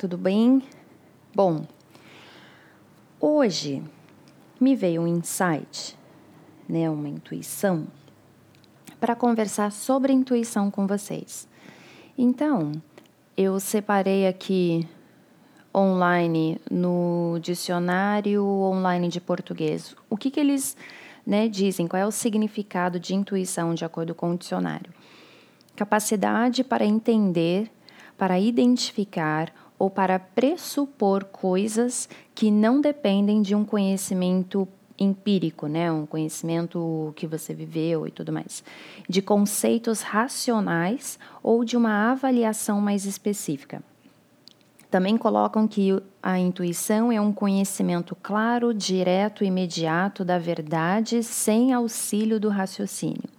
tudo bem? Bom, hoje me veio um insight, né, uma intuição, para conversar sobre intuição com vocês. Então, eu separei aqui online no dicionário online de português. O que, que eles né, dizem? Qual é o significado de intuição de acordo com o dicionário? Capacidade para entender, para identificar ou para pressupor coisas que não dependem de um conhecimento empírico, né, um conhecimento que você viveu e tudo mais, de conceitos racionais ou de uma avaliação mais específica. Também colocam que a intuição é um conhecimento claro, direto, imediato da verdade, sem auxílio do raciocínio.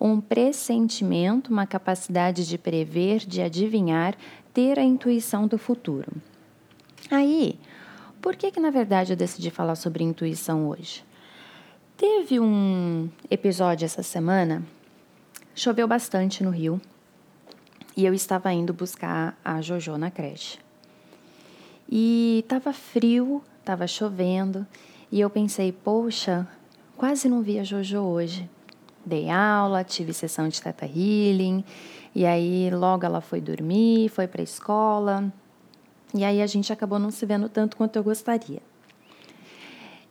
Um pressentimento, uma capacidade de prever, de adivinhar, ter a intuição do futuro. Aí, por que que na verdade eu decidi falar sobre intuição hoje? Teve um episódio essa semana, choveu bastante no Rio, e eu estava indo buscar a Jojo na creche. E estava frio, estava chovendo, e eu pensei, poxa, quase não vi a Jojo hoje dei aula, tive sessão de Teta Healing, e aí logo ela foi dormir, foi para a escola, e aí a gente acabou não se vendo tanto quanto eu gostaria.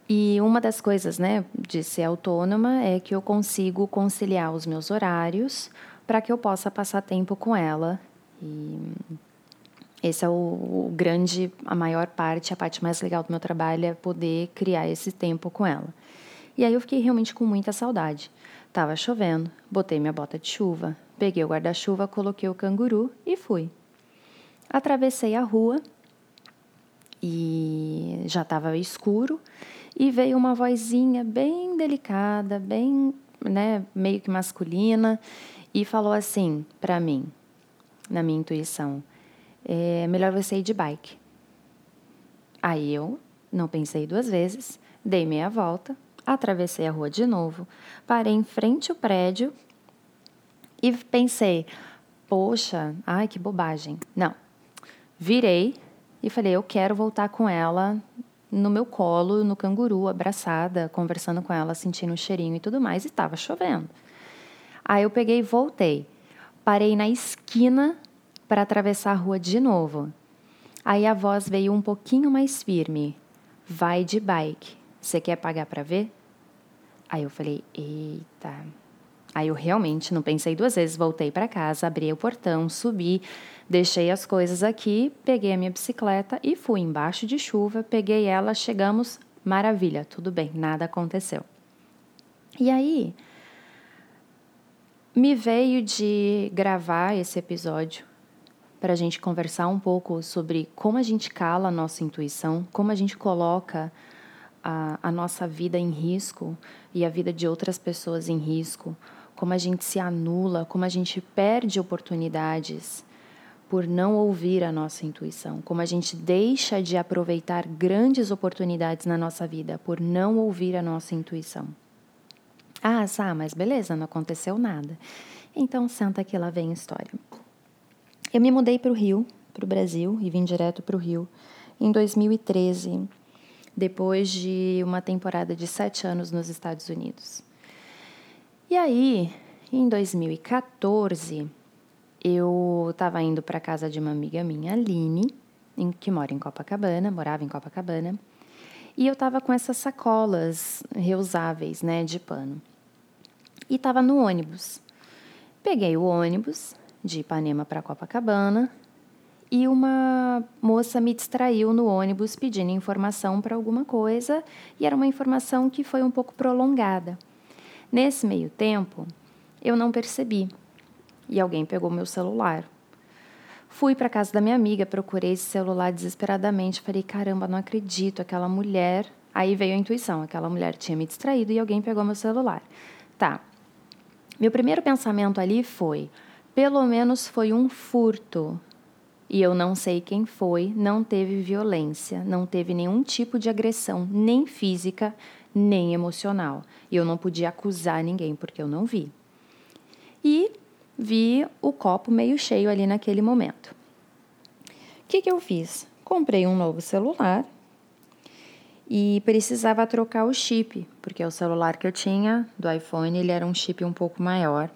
E uma das coisas, né, de ser autônoma é que eu consigo conciliar os meus horários para que eu possa passar tempo com ela. E esse é o, o, grande, a maior parte, a parte mais legal do meu trabalho é poder criar esse tempo com ela. E aí eu fiquei realmente com muita saudade. Tava chovendo, botei minha bota de chuva, peguei o guarda-chuva, coloquei o canguru e fui. Atravessei a rua e já estava escuro e veio uma vozinha bem delicada, bem, né, meio que masculina e falou assim para mim, na minha intuição, é melhor você ir de bike. Aí eu não pensei duas vezes, dei meia volta, Atravessei a rua de novo, parei em frente ao prédio e pensei: poxa, ai que bobagem. Não. Virei e falei: eu quero voltar com ela no meu colo, no canguru, abraçada, conversando com ela, sentindo o cheirinho e tudo mais, e estava chovendo. Aí eu peguei e voltei. Parei na esquina para atravessar a rua de novo. Aí a voz veio um pouquinho mais firme: vai de bike. Você quer pagar para ver? Aí eu falei: Eita. Aí eu realmente não pensei duas vezes, voltei para casa, abri o portão, subi, deixei as coisas aqui, peguei a minha bicicleta e fui embaixo de chuva, peguei ela, chegamos, maravilha, tudo bem, nada aconteceu. E aí me veio de gravar esse episódio para a gente conversar um pouco sobre como a gente cala a nossa intuição, como a gente coloca a, a nossa vida em risco e a vida de outras pessoas em risco, como a gente se anula, como a gente perde oportunidades por não ouvir a nossa intuição, como a gente deixa de aproveitar grandes oportunidades na nossa vida por não ouvir a nossa intuição. Ah, Sá, mas beleza, não aconteceu nada. Então senta que lá vem a história. Eu me mudei para o Rio, para o Brasil, e vim direto para o Rio em 2013 depois de uma temporada de sete anos nos Estados Unidos. E aí, em 2014, eu estava indo para casa de uma amiga minha, Aline, que mora em Copacabana, morava em Copacabana, e eu estava com essas sacolas reusáveis, né, de pano. E estava no ônibus. Peguei o ônibus de Ipanema para Copacabana, e uma moça me distraiu no ônibus pedindo informação para alguma coisa e era uma informação que foi um pouco prolongada. Nesse meio tempo, eu não percebi e alguém pegou meu celular. Fui para casa da minha amiga, procurei esse celular desesperadamente, falei: caramba, não acredito, aquela mulher. Aí veio a intuição: aquela mulher tinha me distraído e alguém pegou meu celular. Tá. Meu primeiro pensamento ali foi: pelo menos foi um furto e eu não sei quem foi, não teve violência, não teve nenhum tipo de agressão, nem física, nem emocional. E eu não podia acusar ninguém porque eu não vi. E vi o copo meio cheio ali naquele momento. O que, que eu fiz? Comprei um novo celular e precisava trocar o chip, porque o celular que eu tinha do iPhone ele era um chip um pouco maior.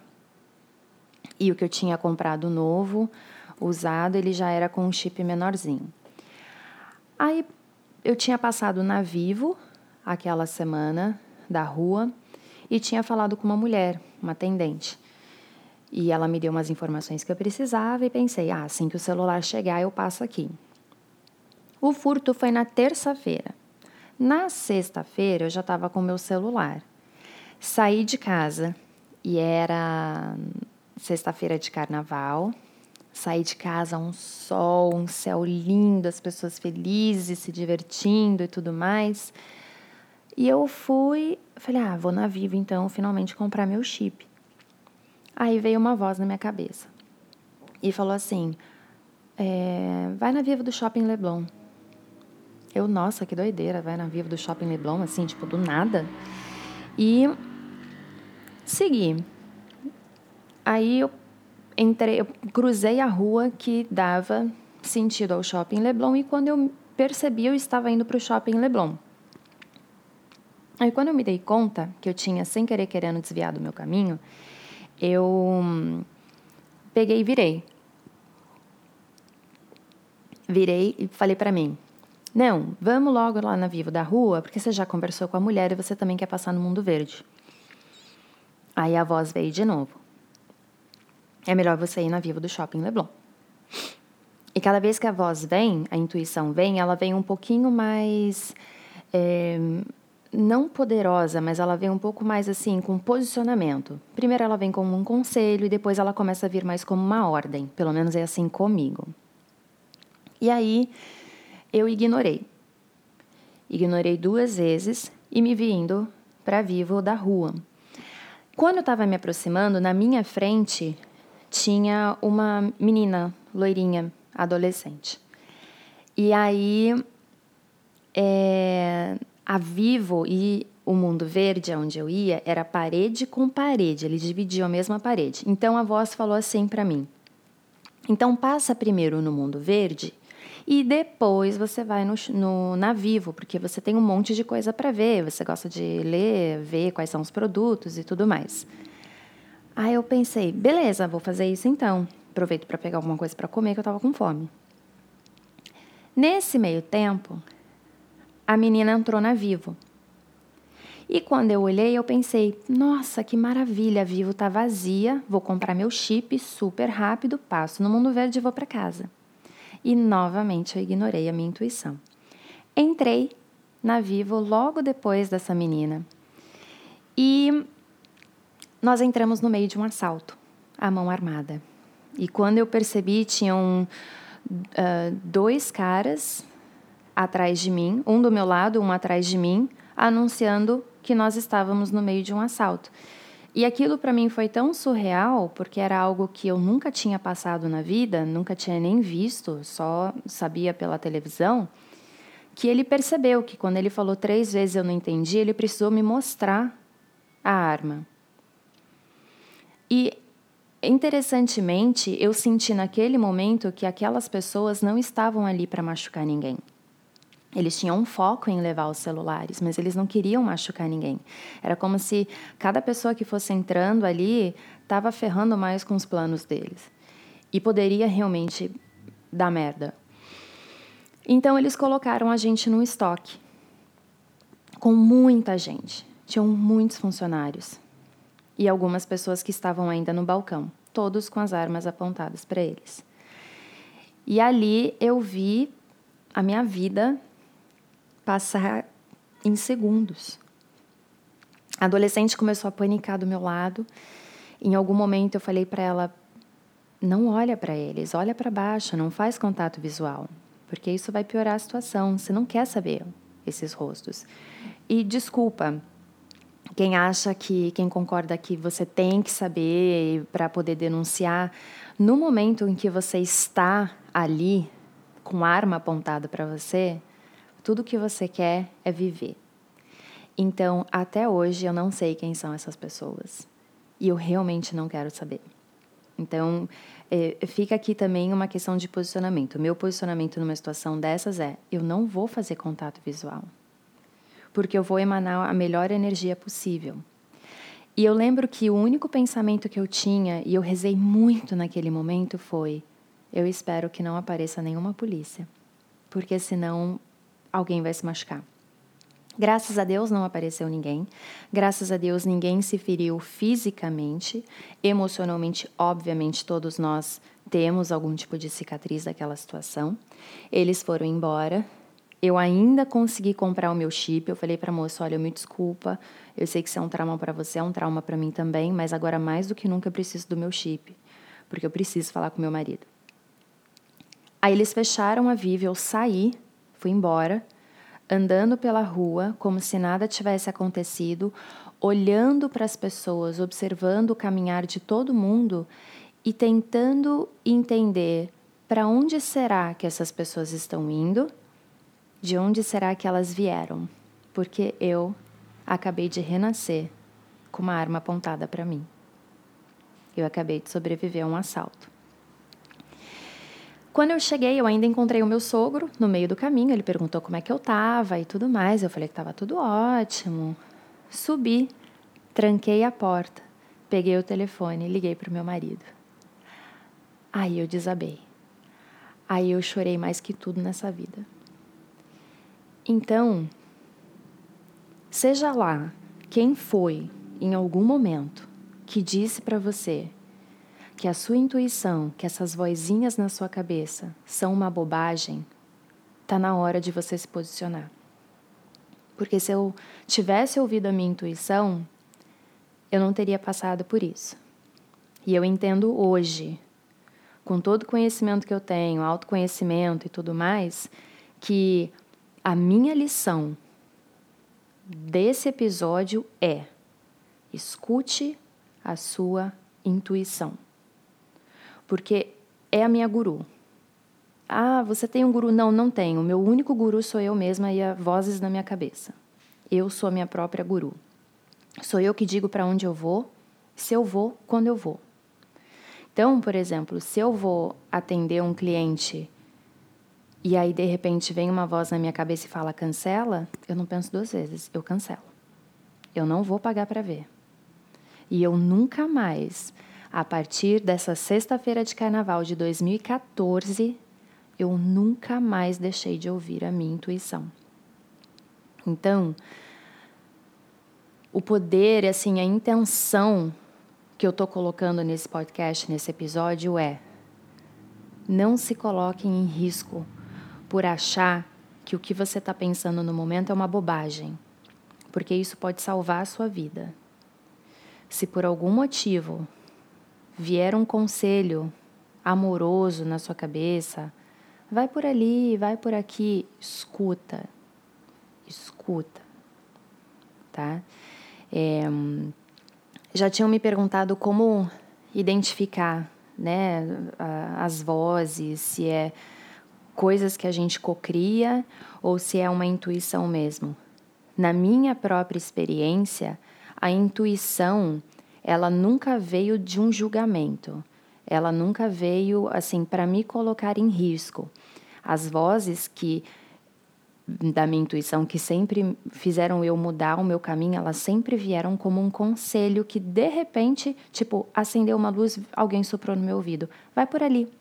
E o que eu tinha comprado novo, usado, ele já era com um chip menorzinho. Aí eu tinha passado na Vivo aquela semana da rua e tinha falado com uma mulher, uma atendente. E ela me deu umas informações que eu precisava e pensei, ah, assim que o celular chegar, eu passo aqui. O furto foi na terça-feira. Na sexta-feira, eu já estava com meu celular. Saí de casa e era sexta-feira de carnaval. Saí de casa, um sol, um céu lindo, as pessoas felizes, se divertindo e tudo mais. E eu fui, falei, ah, vou na Vivo então, finalmente comprar meu chip. Aí veio uma voz na minha cabeça e falou assim: é, vai na Vivo do Shopping Leblon. Eu, nossa, que doideira, vai na Vivo do Shopping Leblon, assim, tipo, do nada. E segui. Aí eu entrei, eu cruzei a rua que dava sentido ao Shopping Leblon e quando eu percebi, eu estava indo para o Shopping Leblon. Aí quando eu me dei conta que eu tinha, sem querer querendo, desviado do meu caminho, eu peguei e virei. Virei e falei para mim: não, vamos logo lá na Vivo da rua, porque você já conversou com a mulher e você também quer passar no mundo verde. Aí a voz veio de novo. É melhor você ir na Vivo do Shopping Leblon. E cada vez que a voz vem, a intuição vem, ela vem um pouquinho mais. É, não poderosa, mas ela vem um pouco mais assim, com posicionamento. Primeiro ela vem como um conselho e depois ela começa a vir mais como uma ordem. Pelo menos é assim comigo. E aí eu ignorei. Ignorei duas vezes e me vi indo para vivo da rua. Quando eu estava me aproximando, na minha frente tinha uma menina loirinha, adolescente. E aí, é, a Vivo e o Mundo Verde, onde eu ia, era parede com parede, eles dividiam a mesma parede. Então a voz falou assim para mim: Então passa primeiro no Mundo Verde e depois você vai no, no, na Vivo, porque você tem um monte de coisa para ver, você gosta de ler, ver quais são os produtos e tudo mais. Aí eu pensei, beleza, vou fazer isso então. Aproveito para pegar alguma coisa para comer, que eu estava com fome. Nesse meio tempo, a menina entrou na Vivo. E quando eu olhei, eu pensei: nossa, que maravilha, a Vivo tá vazia, vou comprar meu chip super rápido, passo no mundo verde e vou para casa e novamente eu ignorei a minha intuição. Entrei na Vivo logo depois dessa menina e nós entramos no meio de um assalto, à mão armada. E quando eu percebi, tinham uh, dois caras atrás de mim, um do meu lado, um atrás de mim, anunciando que nós estávamos no meio de um assalto. E aquilo para mim foi tão surreal, porque era algo que eu nunca tinha passado na vida, nunca tinha nem visto, só sabia pela televisão, que ele percebeu que quando ele falou três vezes eu não entendi, ele precisou me mostrar a arma. E interessantemente, eu senti naquele momento que aquelas pessoas não estavam ali para machucar ninguém. Eles tinham um foco em levar os celulares, mas eles não queriam machucar ninguém. Era como se cada pessoa que fosse entrando ali estava ferrando mais com os planos deles. E poderia realmente dar merda. Então eles colocaram a gente num estoque com muita gente. Tinham muitos funcionários e algumas pessoas que estavam ainda no balcão, todos com as armas apontadas para eles. E ali eu vi a minha vida passar em segundos. A adolescente começou a panicar do meu lado. Em algum momento eu falei para ela: não olha para eles, olha para baixo, não faz contato visual, porque isso vai piorar a situação. Você não quer saber esses rostos. E desculpa, quem acha que, quem concorda que você tem que saber para poder denunciar, no momento em que você está ali com arma apontada para você, tudo que você quer é viver. Então, até hoje eu não sei quem são essas pessoas. E eu realmente não quero saber. Então, é, fica aqui também uma questão de posicionamento. Meu posicionamento numa situação dessas é: eu não vou fazer contato visual, porque eu vou emanar a melhor energia possível. E eu lembro que o único pensamento que eu tinha, e eu rezei muito naquele momento, foi: eu espero que não apareça nenhuma polícia, porque senão alguém vai se machucar. Graças a Deus não apareceu ninguém. Graças a Deus ninguém se feriu fisicamente. Emocionalmente, obviamente, todos nós temos algum tipo de cicatriz daquela situação. Eles foram embora. Eu ainda consegui comprar o meu chip. Eu falei para a moça: olha, me desculpa. Eu sei que isso é um trauma para você, é um trauma para mim também, mas agora mais do que nunca eu preciso do meu chip, porque eu preciso falar com meu marido. Aí eles fecharam a Vivi, eu saí, fui embora andando pela rua como se nada tivesse acontecido, olhando para as pessoas, observando o caminhar de todo mundo e tentando entender para onde será que essas pessoas estão indo, de onde será que elas vieram, porque eu acabei de renascer com uma arma apontada para mim. Eu acabei de sobreviver a um assalto. Quando eu cheguei, eu ainda encontrei o meu sogro no meio do caminho. Ele perguntou como é que eu tava e tudo mais. Eu falei que tava tudo ótimo. Subi, tranquei a porta, peguei o telefone e liguei para o meu marido. Aí eu desabei. Aí eu chorei mais que tudo nessa vida. Então, seja lá quem foi em algum momento que disse para você que a sua intuição, que essas vozinhas na sua cabeça são uma bobagem, tá na hora de você se posicionar. Porque se eu tivesse ouvido a minha intuição, eu não teria passado por isso. E eu entendo hoje, com todo o conhecimento que eu tenho, autoconhecimento e tudo mais, que a minha lição desse episódio é: escute a sua intuição porque é a minha guru. Ah, você tem um guru? Não, não tenho. O meu único guru sou eu mesma e as vozes na minha cabeça. Eu sou a minha própria guru. Sou eu que digo para onde eu vou, se eu vou, quando eu vou. Então, por exemplo, se eu vou atender um cliente e aí de repente vem uma voz na minha cabeça e fala cancela, eu não penso duas vezes, eu cancelo. Eu não vou pagar para ver. E eu nunca mais a partir dessa sexta-feira de carnaval de 2014, eu nunca mais deixei de ouvir a minha intuição. Então, o poder, assim, a intenção que eu estou colocando nesse podcast, nesse episódio é: não se coloque em risco por achar que o que você está pensando no momento é uma bobagem, porque isso pode salvar a sua vida. Se por algum motivo vier um conselho amoroso na sua cabeça, vai por ali, vai por aqui, escuta, escuta, tá? É, já tinham me perguntado como identificar, né, as vozes, se é coisas que a gente cocria ou se é uma intuição mesmo. Na minha própria experiência, a intuição ela nunca veio de um julgamento. Ela nunca veio assim para me colocar em risco. As vozes que da minha intuição que sempre fizeram eu mudar o meu caminho, elas sempre vieram como um conselho que de repente, tipo, acendeu uma luz, alguém soprou no meu ouvido, vai por ali.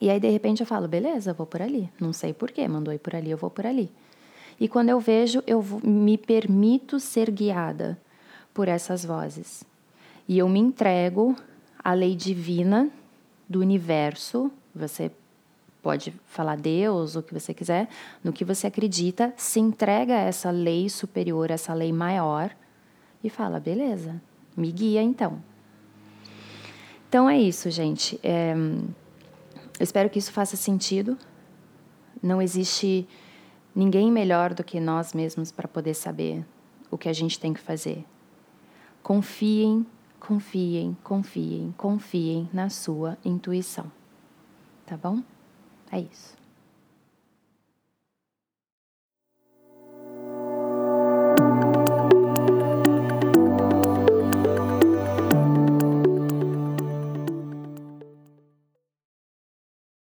E aí de repente eu falo, beleza, vou por ali. Não sei por quê, mandou ir por ali, eu vou por ali. E quando eu vejo, eu me permito ser guiada por essas vozes. E eu me entrego à lei divina do universo. Você pode falar Deus, o que você quiser, no que você acredita, se entrega a essa lei superior, essa lei maior e fala: beleza, me guia então. Então é isso, gente. É, eu espero que isso faça sentido. Não existe ninguém melhor do que nós mesmos para poder saber o que a gente tem que fazer. Confiem, confiem, confiem, confiem na sua intuição. Tá bom? É isso.